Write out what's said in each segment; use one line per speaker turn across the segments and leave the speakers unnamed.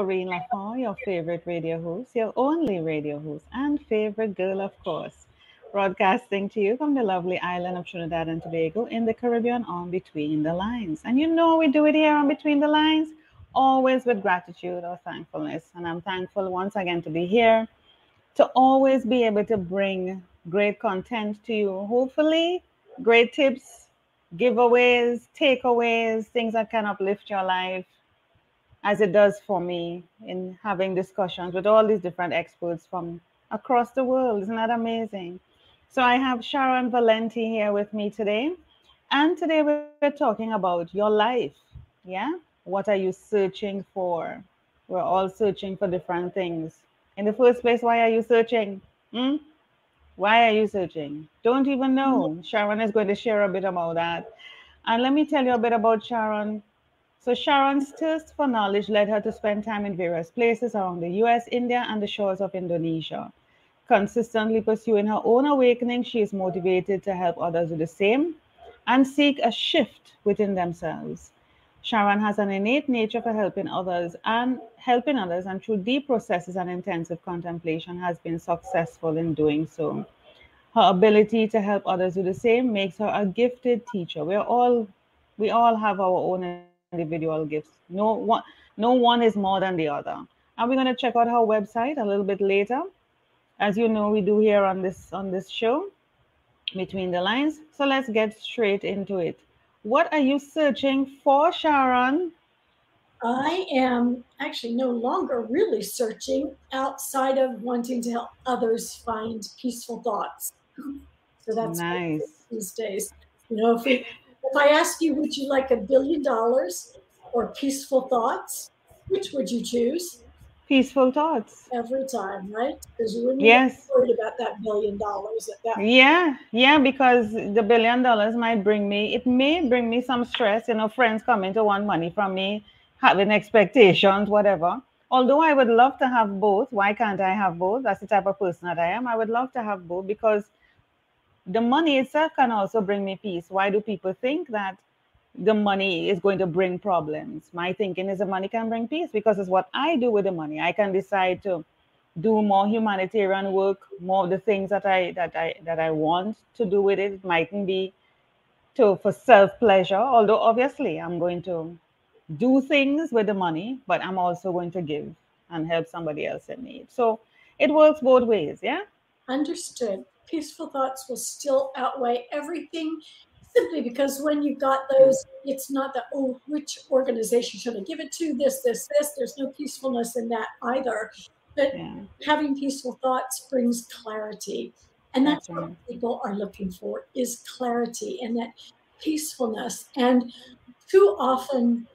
Corine La Font, your favorite radio host, your only radio host, and favorite girl, of course, broadcasting to you from the lovely island of Trinidad and Tobago in the Caribbean on Between the Lines. And you know, we do it here on Between the Lines, always with gratitude or thankfulness. And I'm thankful once again to be here, to always be able to bring great content to you. Hopefully, great tips, giveaways, takeaways, things that can uplift your life as it does for me in having discussions with all these different experts from across the world. Isn't that amazing? So I have Sharon Valenti here with me today. And today we're talking about your life. Yeah? What are you searching for? We're all searching for different things. In the first place, why are you searching? Hmm? Why are you searching? Don't even know. Sharon is going to share a bit about that. And let me tell you a bit about Sharon. So Sharon's thirst for knowledge led her to spend time in various places around the US, India, and the shores of Indonesia. Consistently pursuing her own awakening, she is motivated to help others do the same and seek a shift within themselves. Sharon has an innate nature for helping others and helping others, and through deep processes and intensive contemplation, has been successful in doing so. Her ability to help others do the same makes her a gifted teacher. We're all we all have our own individual gifts. No one, no one is more than the other. And we're going to check out her website a little bit later. As you know, we do here on this on this show, between the lines. So let's get straight into it. What are you searching for, Sharon?
I am actually no longer really searching outside of wanting to help others find peaceful thoughts. So that's
nice
these days. You know, if we if I ask you, would you like a billion dollars or peaceful thoughts? Which would you choose?
Peaceful thoughts.
Every time, right? Because you wouldn't
yes.
be worried about that billion dollars at that
Yeah, yeah, because the billion dollars might bring me, it may bring me some stress, you know, friends coming to want money from me, having expectations, whatever. Although I would love to have both, why can't I have both? That's the type of person that I am. I would love to have both because the money itself can also bring me peace. Why do people think that the money is going to bring problems? My thinking is the money can bring peace because it's what I do with the money. I can decide to do more humanitarian work, more of the things that I that I that I want to do with it. It mightn't be to for self pleasure, although obviously I'm going to do things with the money, but I'm also going to give and help somebody else in need. So it works both ways, yeah.
Understood peaceful thoughts will still outweigh everything simply because when you've got those, it's not that, oh, which organization should I give it to? This, this, this. There's no peacefulness in that either. But yeah. having peaceful thoughts brings clarity. And that's, that's what people are looking for is clarity and that peacefulness. And too often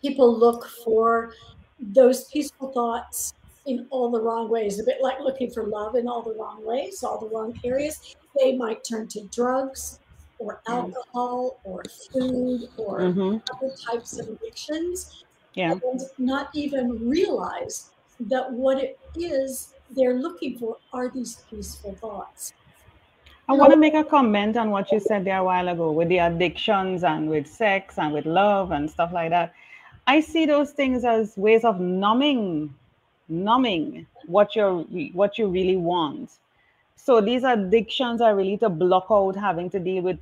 people look for those peaceful thoughts in all the wrong ways, a bit like looking for love in all the wrong ways, all the wrong areas. They might turn to drugs or alcohol or food or mm-hmm. other types of addictions
yeah.
and not even realize that what it is they're looking for are these peaceful thoughts.
I want to make a comment on what you said there a while ago with the addictions and with sex and with love and stuff like that. I see those things as ways of numbing numbing what you're what you really want. So these addictions are really to block out having to deal with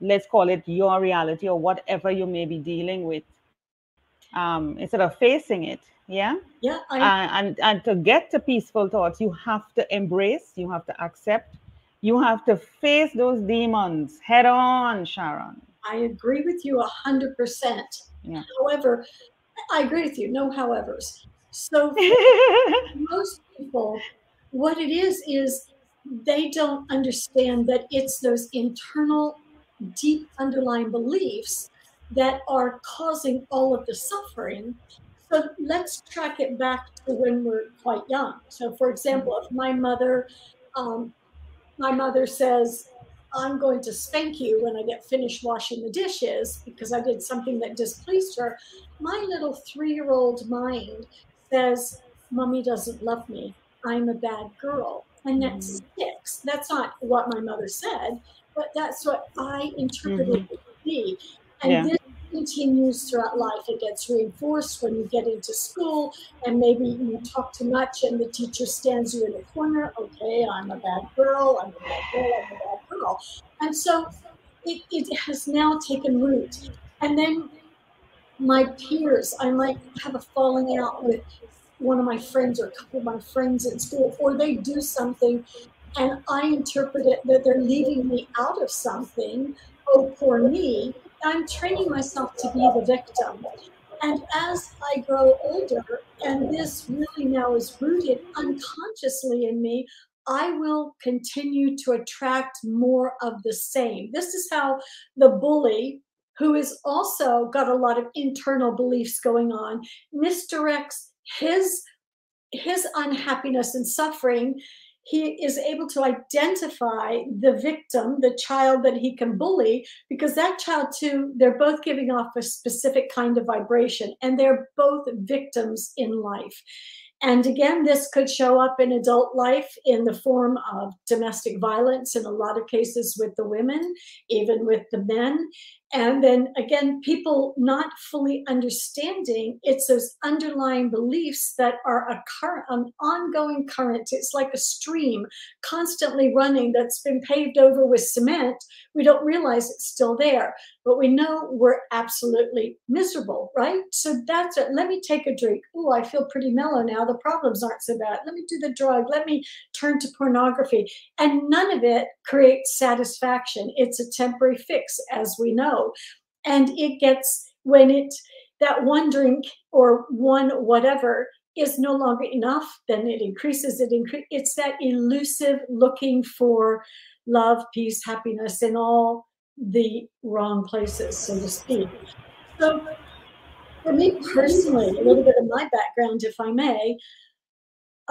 let's call it your reality or whatever you may be dealing with um, instead of facing it yeah?
Yeah
I... uh, and and to get to peaceful thoughts you have to embrace you have to accept you have to face those demons. Head on sharon.
I agree with you a hundred percent.
Yeah.
however i agree with you no howevers so most people, what it is is they don't understand that it's those internal, deep underlying beliefs that are causing all of the suffering. So let's track it back to when we're quite young. So, for example, if my mother, um, my mother says, I'm going to spank you when I get finished washing the dishes because I did something that displeased her. My little three year old mind says, Mommy doesn't love me. I'm a bad girl. And that mm. sticks. That's not what my mother said, but that's what I interpreted mm-hmm. it to be. And
yeah.
this continues throughout life. It gets reinforced when you get into school and maybe you talk too much and the teacher stands you in a corner. Okay, I'm a bad girl, I'm a bad girl, I'm a bad girl. And so it, it has now taken root. And then my peers, I might have a falling out with one of my friends or a couple of my friends in school, or they do something and I interpret it that they're leaving me out of something. Oh, poor me. I'm training myself to be the victim. And as I grow older, and this really now is rooted unconsciously in me, I will continue to attract more of the same. This is how the bully, who has also got a lot of internal beliefs going on, misdirects his his unhappiness and suffering he is able to identify the victim, the child that he can bully, because that child, too, they're both giving off a specific kind of vibration and they're both victims in life. And again, this could show up in adult life in the form of domestic violence in a lot of cases with the women, even with the men. And then again, people not fully understanding it's those underlying beliefs that are a current, an ongoing current. It's like a stream constantly running that's been paved over with cement. We don't realize it's still there, but we know we're absolutely miserable, right? So that's it. Let me take a drink. Oh, I feel pretty mellow now. The problems aren't so bad. Let me do the drug. Let me turn to pornography. And none of it creates satisfaction. It's a temporary fix, as we know. And it gets, when it, that one drink or one whatever is no longer enough, then it increases, it increases. It's that elusive looking for love, peace, happiness in all the wrong places, so to speak. So for me personally, a little bit of my background, if I may,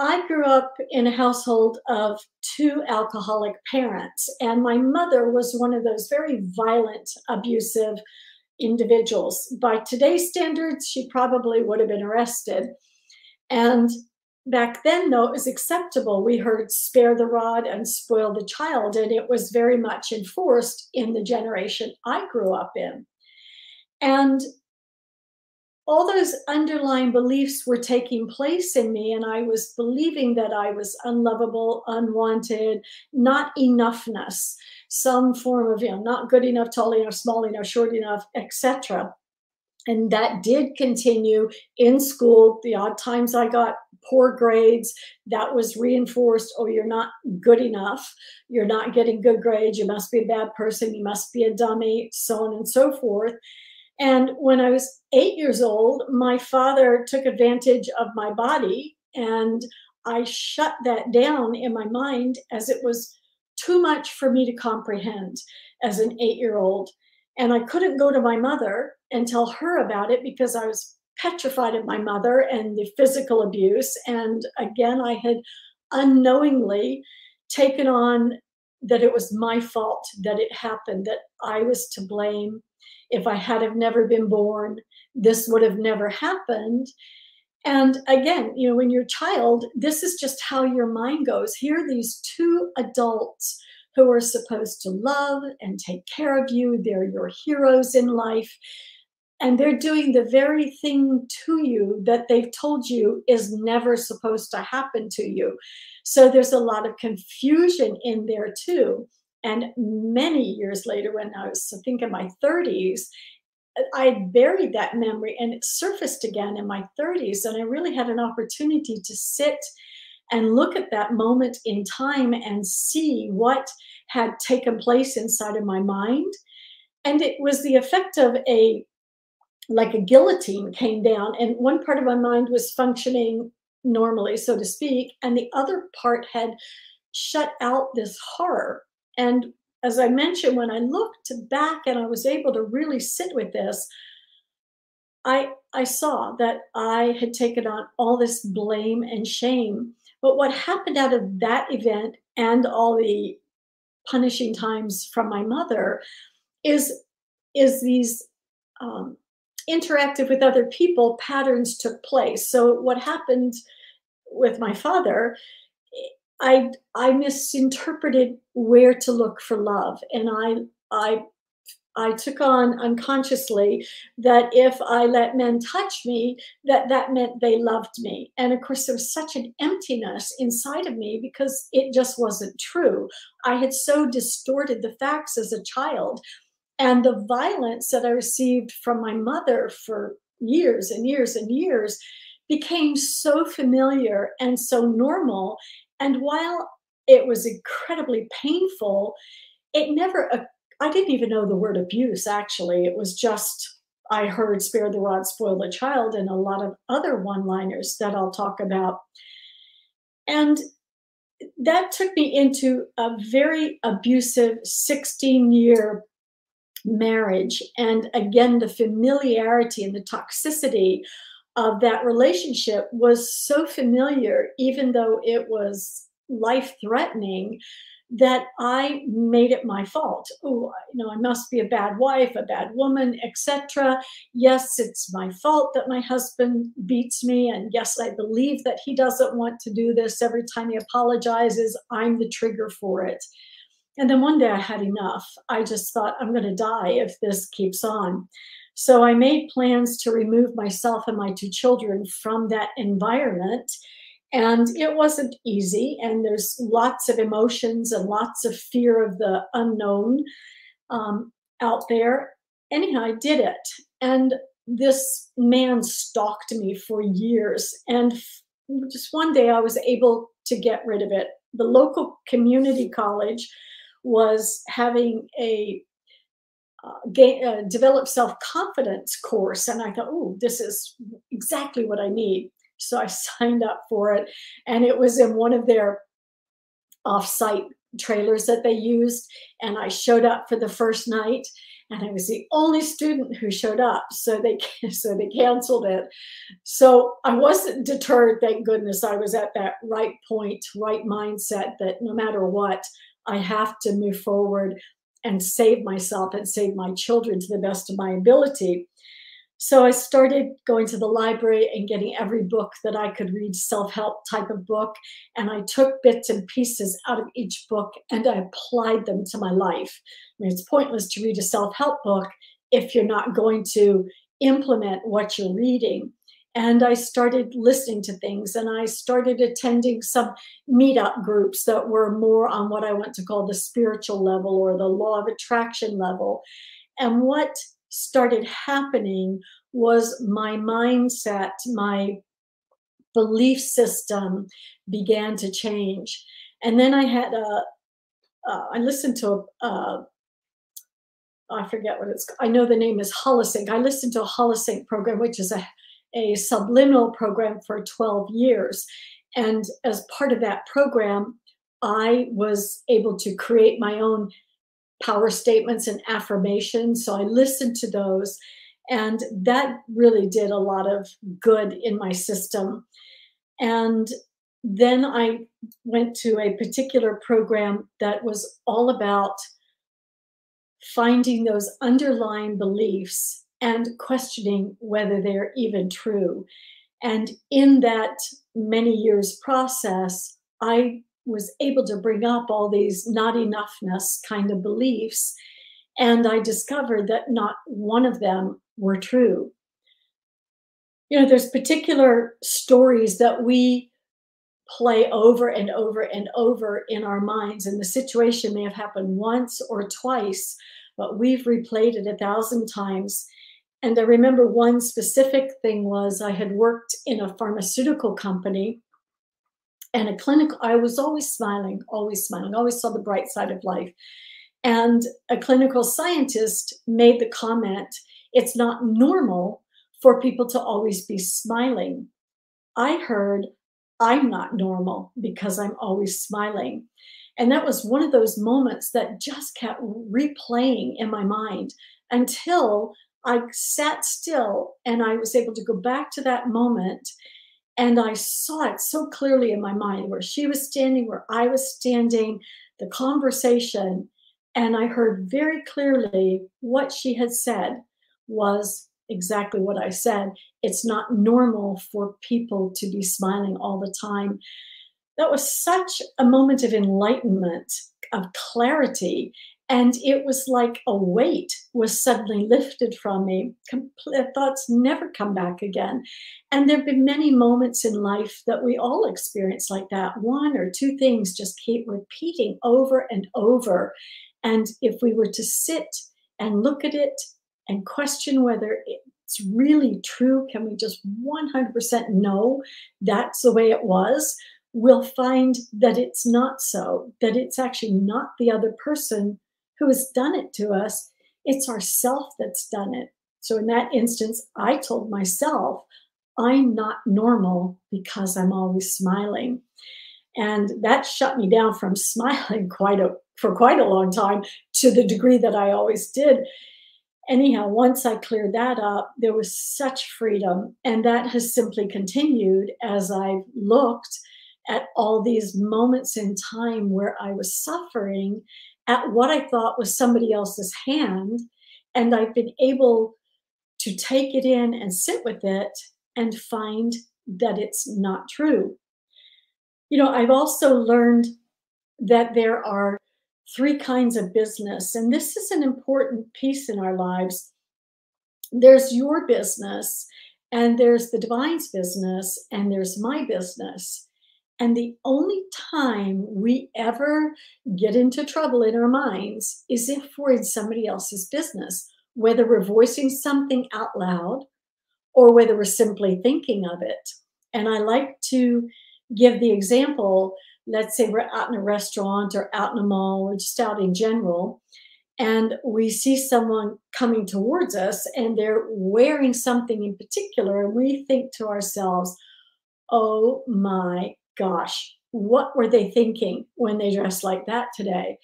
I grew up in a household of two alcoholic parents, and my mother was one of those very violent, abusive individuals. By today's standards, she probably would have been arrested. And back then, though, it was acceptable. We heard spare the rod and spoil the child, and it was very much enforced in the generation I grew up in. And all those underlying beliefs were taking place in me and i was believing that i was unlovable unwanted not enoughness some form of you know not good enough tall enough small enough short enough etc and that did continue in school. The odd times i got poor grades that was reinforced oh you're not good enough. You're not getting good grades. You must be a bad person. You must be a dummy so on and so forth and when I was eight years old, my father took advantage of my body and I shut that down in my mind as it was too much for me to comprehend as an eight year old. And I couldn't go to my mother and tell her about it because I was petrified of my mother and the physical abuse. And again, I had unknowingly taken on that it was my fault that it happened, that I was to blame if I had have never been born, this would have never happened. And again, you know, when you're a child, this is just how your mind goes. Here these two adults who are supposed to love and take care of you. They're your heroes in life. And they're doing the very thing to you that they've told you is never supposed to happen to you. So there's a lot of confusion in there too. And many years later, when I was, I think, in my 30s, I buried that memory and it surfaced again in my 30s. And I really had an opportunity to sit and look at that moment in time and see what had taken place inside of my mind. And it was the effect of a, like a guillotine came down, and one part of my mind was functioning normally, so to speak, and the other part had shut out this horror and as I mentioned, when I looked back and I was able to really sit with this, I I saw that I had taken on all this blame and shame. But what happened out of that event and all the punishing times from my mother is is these um, interactive with other people patterns took place. So what happened with my father I I misinterpreted where to look for love, and I I I took on unconsciously that if I let men touch me, that that meant they loved me. And of course, there was such an emptiness inside of me because it just wasn't true. I had so distorted the facts as a child. And the violence that I received from my mother for years and years and years became so familiar and so normal. And while it was incredibly painful, it never uh, I didn't even know the word abuse, actually. It was just, I heard spare the rod, spoil the child, and a lot of other one liners that I'll talk about. And that took me into a very abusive 16 year marriage. And again, the familiarity and the toxicity of that relationship was so familiar, even though it was life threatening that I made it my fault. Oh, you know, I must be a bad wife, a bad woman, etc. Yes, it's my fault that my husband beats me, and yes, I believe that he doesn't want to do this. Every time he apologizes, I'm the trigger for it. And then one day I had enough. I just thought I'm going to die if this keeps on. So I made plans to remove myself and my two children from that environment and it wasn't easy, and there's lots of emotions and lots of fear of the unknown um, out there. Anyhow, I did it. And this man stalked me for years. And just one day I was able to get rid of it. The local community college was having a uh, gain, uh, develop self confidence course. And I thought, oh, this is exactly what I need. So I signed up for it. And it was in one of their offsite trailers that they used. And I showed up for the first night and I was the only student who showed up. So they so they canceled it. So I wasn't deterred, thank goodness. I was at that right point, right mindset that no matter what, I have to move forward and save myself and save my children to the best of my ability. So I started going to the library and getting every book that I could read, self help type of book. And I took bits and pieces out of each book and I applied them to my life. I mean, it's pointless to read a self help book if you're not going to implement what you're reading. And I started listening to things and I started attending some meetup groups that were more on what I want to call the spiritual level or the law of attraction level. And what started happening was my mindset, my belief system began to change. And then I had a, uh, I listened to a, uh, forget what it's, I know the name is Holosync. I listened to a Holosync program, which is a, a subliminal program for 12 years. And as part of that program, I was able to create my own power statements and affirmations. So I listened to those, and that really did a lot of good in my system. And then I went to a particular program that was all about finding those underlying beliefs and questioning whether they're even true. And in that many years process, I was able to bring up all these not enoughness kind of beliefs. And I discovered that not one of them were true. You know, there's particular stories that we play over and over and over in our minds, and the situation may have happened once or twice, but we've replayed it a thousand times. And I remember one specific thing was I had worked in a pharmaceutical company and a clinical i was always smiling always smiling always saw the bright side of life. And a clinical scientist made the comment it's not normal for people to always be smiling. I heard i'm not normal because i'm always smiling. And that was one of those moments that just kept replaying in my mind until I sat still and I was able to go back to that moment and I saw it so clearly in my mind where she was standing, where I was standing, the conversation. And I heard very clearly what she had said was exactly what I said. It's not normal for people to be smiling all the time. That was such a moment of enlightenment, of clarity. And it was like a weight was suddenly lifted from me. Complete thoughts never come back again. And there have been many moments in life that we all experience like that. One or two things just keep repeating over and over. And if we were to sit and look at it and question whether it's really true, can we just 100% know that's the way it was? We'll find that it's not so, that it's actually not the other person who has done it to us. It's ourself that's done it. So in that instance, I told myself, I'm not normal because I'm always smiling. And that shut me down from smiling quite a for quite a long time to the degree that I always did. Anyhow, once I cleared that up, there was such freedom. And that has simply continued as I've looked at all these moments in time where I was suffering at what I thought was somebody else's hand. And I've been able to take it in and sit with it and find that it's not true. You know, I've also learned that there are three kinds of business, and this is an important piece in our lives. There's your business, and there's the divine's business, and there's my business. And the only time we ever get into trouble in our minds is if we're in somebody else's business, whether we're voicing something out loud or whether we're simply thinking of it. And I like to give the example let's say we're out in a restaurant or out in a mall or just out in general, and we see someone coming towards us and they're wearing something in particular, and we think to ourselves, oh my gosh, what were they thinking when they dressed like that today?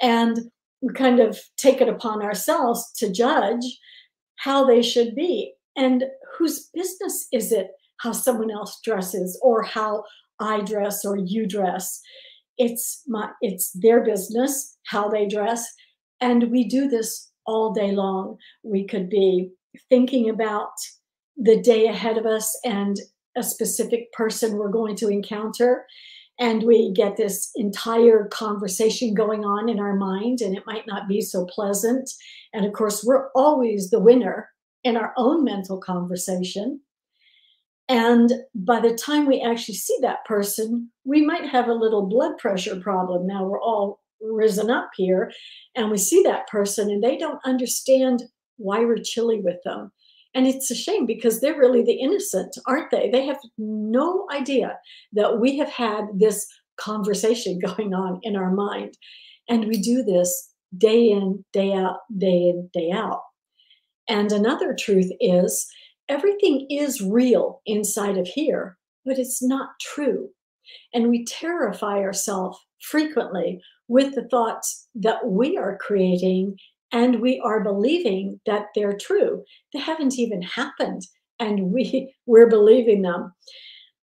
And we kind of take it upon ourselves to judge how they should be. And whose business is it how someone else dresses or how I dress or you dress? It's my it's their business how they dress. And we do this all day long. We could be thinking about the day ahead of us and a specific person we're going to encounter. And we get this entire conversation going on in our mind and it might not be so pleasant. And of course we're always the winner in our own mental conversation. And by the time we actually see that person we might have a little blood pressure problem. Now we're all risen up here and we see that person and they don't understand why we're chilly with them and it's a shame because they're really the innocent, aren't they? They have no idea that we have had this conversation going on in our mind. And we do this day in, day out, day in, day out. And another truth is everything is real inside of here, but it's not true. And we terrify ourselves frequently with the thoughts that we are creating and we are believing that they're true. They haven't even happened, and we we're believing them.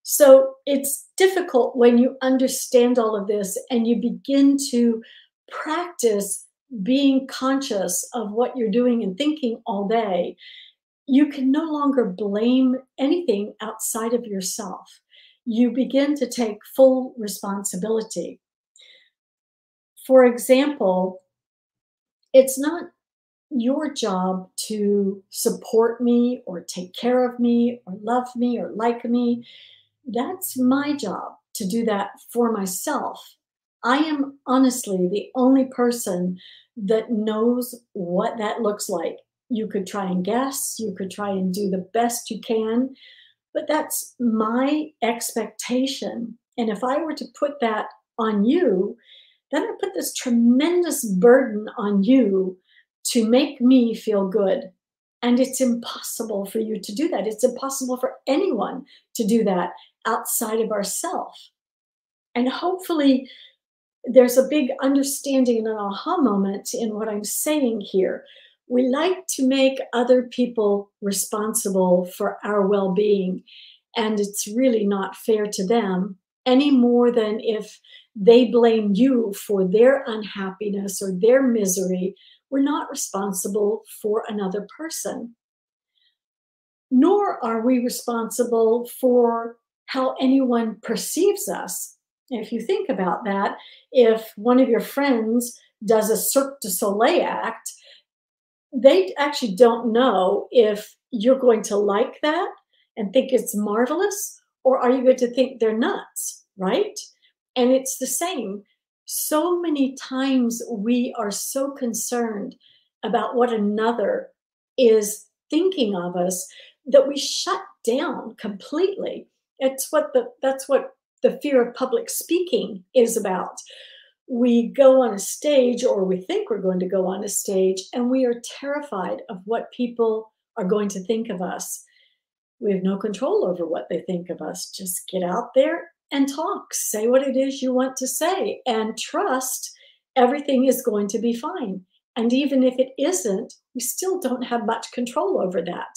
So it's difficult when you understand all of this and you begin to practice being conscious of what you're doing and thinking all day. You can no longer blame anything outside of yourself. You begin to take full responsibility. For example, it's not your job to support me or take care of me or love me or like me. That's my job to do that for myself. I am honestly the only person that knows what that looks like. You could try and guess, you could try and do the best you can, but that's my expectation. And if I were to put that on you, then I put this tremendous burden on you to make me feel good. And it's impossible for you to do that. It's impossible for anyone to do that outside of ourself. And hopefully, there's a big understanding and an aha moment in what I'm saying here. We like to make other people responsible for our well being, and it's really not fair to them any more than if they blame you for their unhappiness or their misery. We're not responsible for another person. Nor are we responsible for how anyone perceives us. If you think about that, if one of your friends does a Cirque du Soleil act, they actually don't know if you're going to like that and think it's marvelous or are you going to think they're nuts, right? And it's the same. So many times we are so concerned about what another is thinking of us that we shut down completely. It's what the that's what the fear of public speaking is about. We go on a stage, or we think we're going to go on a stage, and we are terrified of what people are going to think of us. We have no control over what they think of us. Just get out there and talk. Say what it is you want to say and trust everything is going to be fine. And even if it isn't, we still don't have much control over that.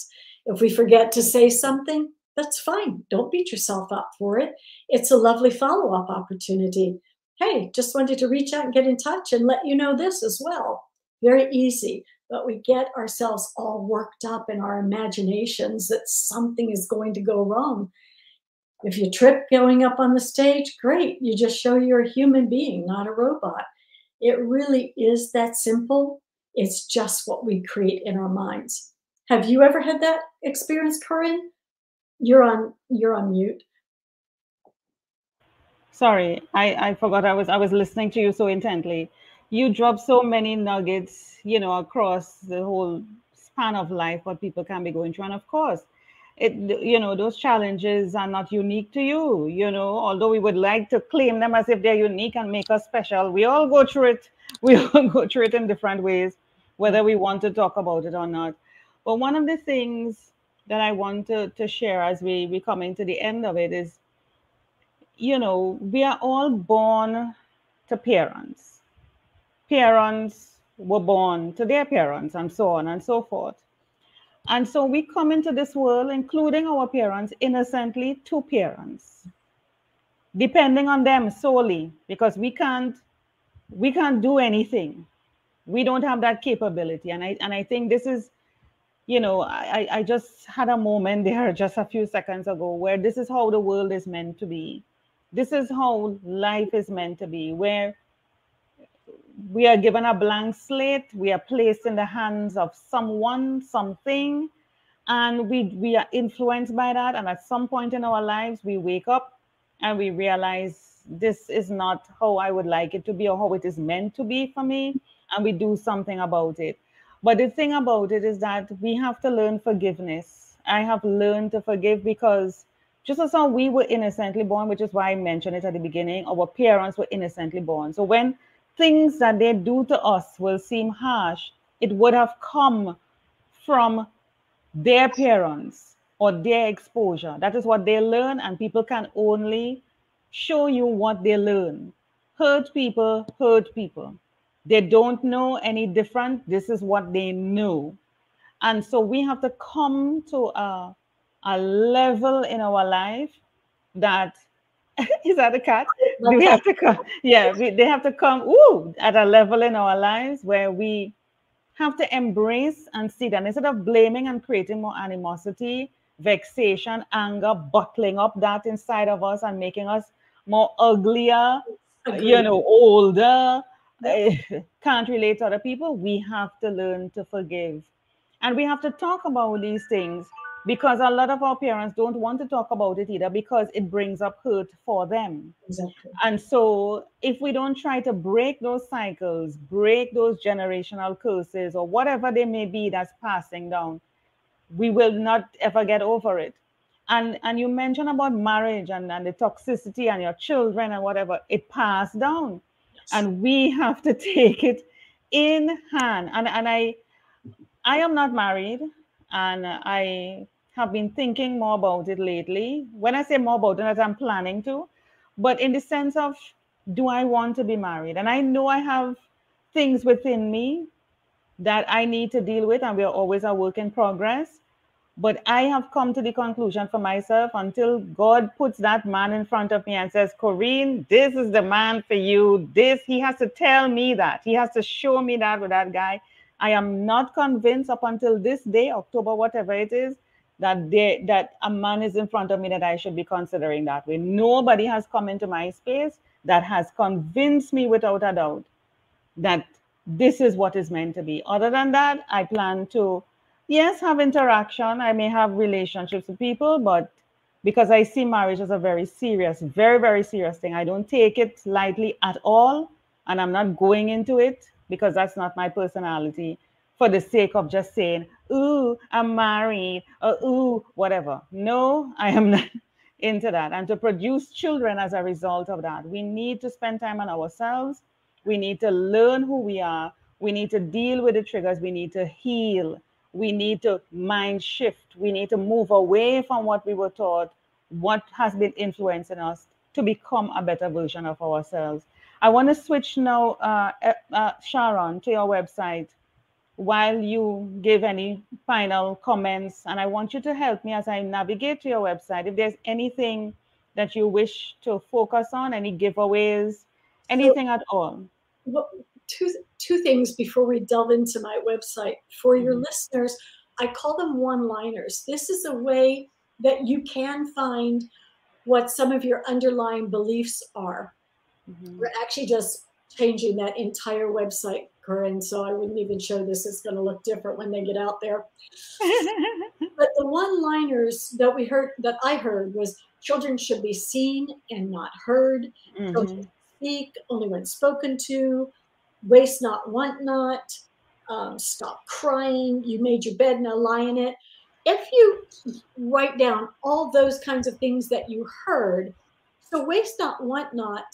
If we forget to say something, that's fine. Don't beat yourself up for it. It's a lovely follow up opportunity. Hey, just wanted to reach out and get in touch and let you know this as well. Very easy. But we get ourselves all worked up in our imaginations that something is going to go wrong. If you trip going up on the stage, great. You just show you're a human being, not a robot. It really is that simple. It's just what we create in our minds. Have you ever had that experience, Corine? You're on you're on mute.
Sorry, I, I forgot I was I was listening to you so intently. You drop so many nuggets, you know, across the whole span of life what people can be going through. And of course, it you know, those challenges are not unique to you, you know, although we would like to claim them as if they're unique and make us special. We all go through it, we all go through it in different ways, whether we want to talk about it or not. But one of the things that I want to, to share as we, we coming to the end of it is, you know, we are all born to parents. Parents were born to their parents and so on and so forth. And so we come into this world, including our parents, innocently to parents, depending on them solely, because we can't we can't do anything. We don't have that capability. And I and I think this is you know, I, I just had a moment there just a few seconds ago where this is how the world is meant to be. This is how life is meant to be, where we are given a blank slate, we are placed in the hands of someone, something, and we, we are influenced by that. And at some point in our lives, we wake up and we realize this is not how I would like it to be or how it is meant to be for me. And we do something about it but the thing about it is that we have to learn forgiveness. I have learned to forgive because just as we were innocently born, which is why I mentioned it at the beginning, our parents were innocently born. So when things that they do to us will seem harsh, it would have come from their parents or their exposure. That is what they learn, and people can only show you what they learn. Hurt people, hurt people. They don't know any different. This is what they know. And so we have to come to a, a level in our life that is that a cat? Do we have to come? Yeah, we, they have to come ooh, at a level in our lives where we have to embrace and see that instead of blaming and creating more animosity, vexation, anger, buckling up that inside of us and making us more uglier, Agreed. you know, older, eh, can't relate to other people, we have to learn to forgive. And we have to talk about these things because a lot of our parents don't want to talk about it either because it brings up hurt for them. Exactly. And so if we don't try to break those cycles, break those generational curses or whatever they may be that's passing down, we will not ever get over it. And and you mentioned about marriage and, and the toxicity and your children and whatever, it passed down and we have to take it in hand. And and I I am not married, and I have been thinking more about it lately. When I say more about it, I'm planning to, but in the sense of do I want to be married? And I know I have things within me that I need to deal with, and we are always a work in progress. But I have come to the conclusion for myself until God puts that man in front of me and says, Corine, this is the man for you. This, he has to tell me that. He has to show me that with that guy. I am not convinced up until this day, October, whatever it is, that they, that a man is in front of me that I should be considering that way. Nobody has come into my space that has convinced me without a doubt that this is what is meant to be. Other than that, I plan to, yes, have interaction. I may have relationships with people, but because I see marriage as a very serious, very, very serious thing, I don't take it lightly at all. And I'm not going into it because that's not my personality for the sake of just saying, ooh, I'm married, or ooh, whatever. No, I am not into that. And to produce children as a result of that, we need to spend time on ourselves. We need to learn who we are. We need to deal with the triggers. We need to heal. We need to mind shift. We need to move away from what we were taught, what has been influencing us to become a better version of ourselves. I want to switch now, uh, uh, Sharon, to your website while you give any final comments. And I want you to help me as I navigate to your website. If there's anything that you wish to focus on, any giveaways, anything so, at all.
Well, two, two things before we delve into my website. For your mm-hmm. listeners, I call them one liners. This is a way that you can find what some of your underlying beliefs are. Mm-hmm. We're actually just changing that entire website and so I wouldn't even show this. It's going to look different when they get out there. but the one-liners that we heard, that I heard, was children should be seen and not heard. Mm-hmm. Children speak only when spoken to. Waste not, want not. Um, stop crying. You made your bed, now lie in it. If you write down all those kinds of things that you heard, so waste not, want not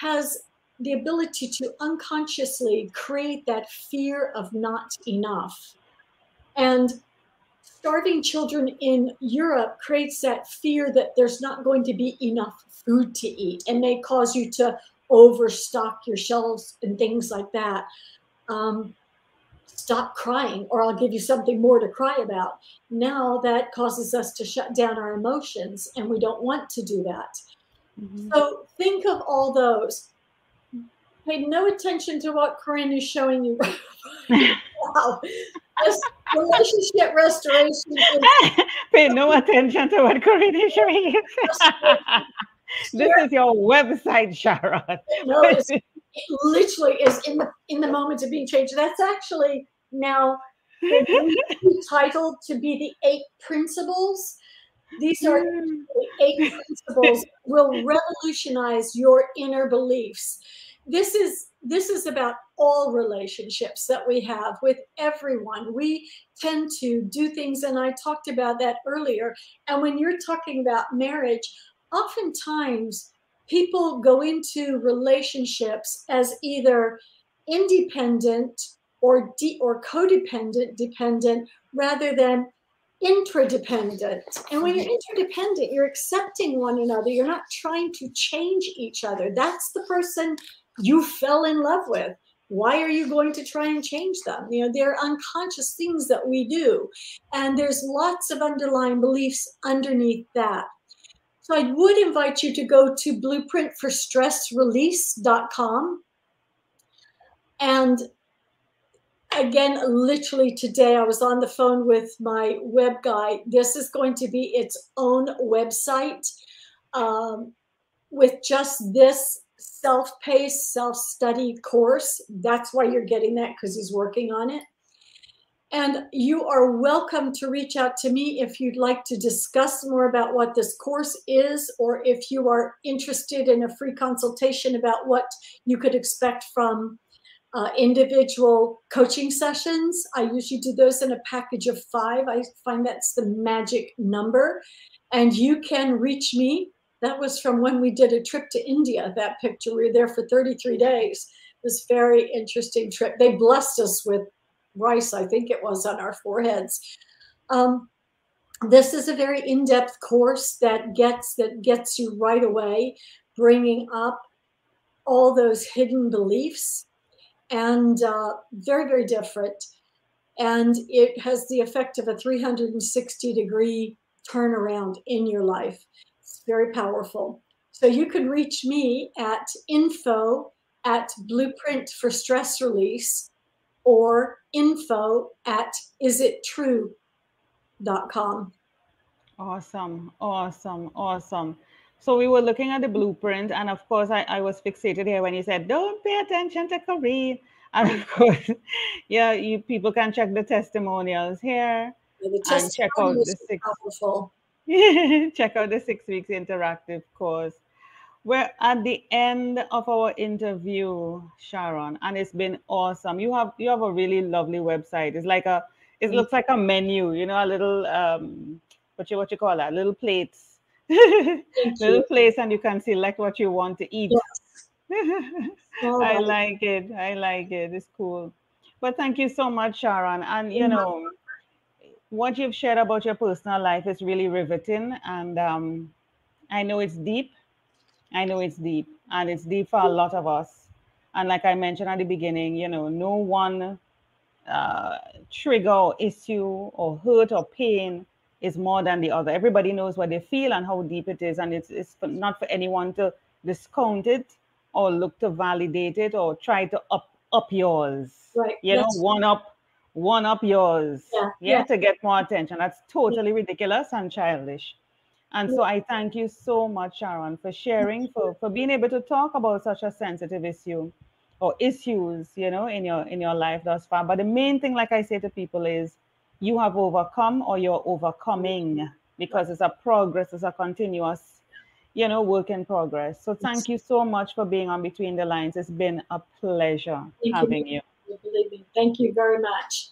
has the ability to unconsciously create that fear of not enough. And starving children in Europe creates that fear that there's not going to be enough food to eat and may cause you to overstock your shelves and things like that. Um, stop crying, or I'll give you something more to cry about. Now that causes us to shut down our emotions, and we don't want to do that. Mm-hmm. So think of all those paid no attention to what Corine is showing you. wow. This relationship restoration.
Pay no attention to what Corine is showing you. this is your website, Sharon.
no, it literally is in the in the moment of being changed. That's actually now titled to be the eight principles. These are the eight principles will revolutionize your inner beliefs this is this is about all relationships that we have with everyone we tend to do things and i talked about that earlier and when you're talking about marriage oftentimes people go into relationships as either independent or de- or codependent dependent rather than interdependent. And when you're mm-hmm. interdependent, you're accepting one another. You're not trying to change each other. That's the person you fell in love with why are you going to try and change them? You know they're unconscious things that we do and there's lots of underlying beliefs underneath that. So i would invite you to go to blueprintforstressrelease.com and again literally today i was on the phone with my web guy. This is going to be its own website um, with just this self-paced, self-study course. That's why you're getting that because he's working on it. And you are welcome to reach out to me if you'd like to discuss more about what this course is, or if you are interested in a free consultation about what you could expect from uh, individual coaching sessions. I usually do those in a package of five. I find that's the magic number. And you can reach me that was from when we did a trip to India, that picture. We were there for 33 days. This very interesting trip. They blessed us with rice, I think it was, on our foreheads. Um, this is a very in-depth course that gets that gets you right away, bringing up all those hidden beliefs, and uh, very very different. And it has the effect of a 360 degree turnaround in your life very powerful. So you can reach me at info at blueprint for stress release or info at isittrue.com.
Awesome, awesome, awesome. So we were looking at the blueprint, and of course, I, I was fixated here when you said, Don't pay attention to Corine. And of course, yeah, you people can check the testimonials here
Yeah, the
and check out the six
powerful.
check out the six weeks interactive course. We're at the end of our interview, Sharon, and it's been awesome. You have you have a really lovely website. It's like a it looks like a menu, you know, a little um what you what you call that, little plates. Little place and you can select what you want to eat.
All
I like it. I like it. It's cool. But thank you so much, Sharon. And you know, what you've shared about your personal life is really riveting. And um, I know it's deep. I know it's deep. And it's deep for a lot of us. And like I mentioned at the beginning, you know, no one uh, trigger or issue or hurt or pain is more than the other. Everybody knows what they feel and how deep it is. And it's, it's for, not for anyone to discount it or look to validate it or try to up up yours.
Right.
You know, one up, one up yours.
Yeah,
yeah,
yeah.
to get more attention. That's totally ridiculous and childish. And so I thank you so much, Sharon, for sharing, for, for being able to talk about such a sensitive issue or issues, you know, in your in your life thus far. But the main thing, like I say to people, is you have overcome or you're overcoming because it's a progress, it's a continuous, you know, work in progress. So thank you so much for being on Between the Lines. It's been a pleasure
you.
having you.
Believe me. Thank you very much.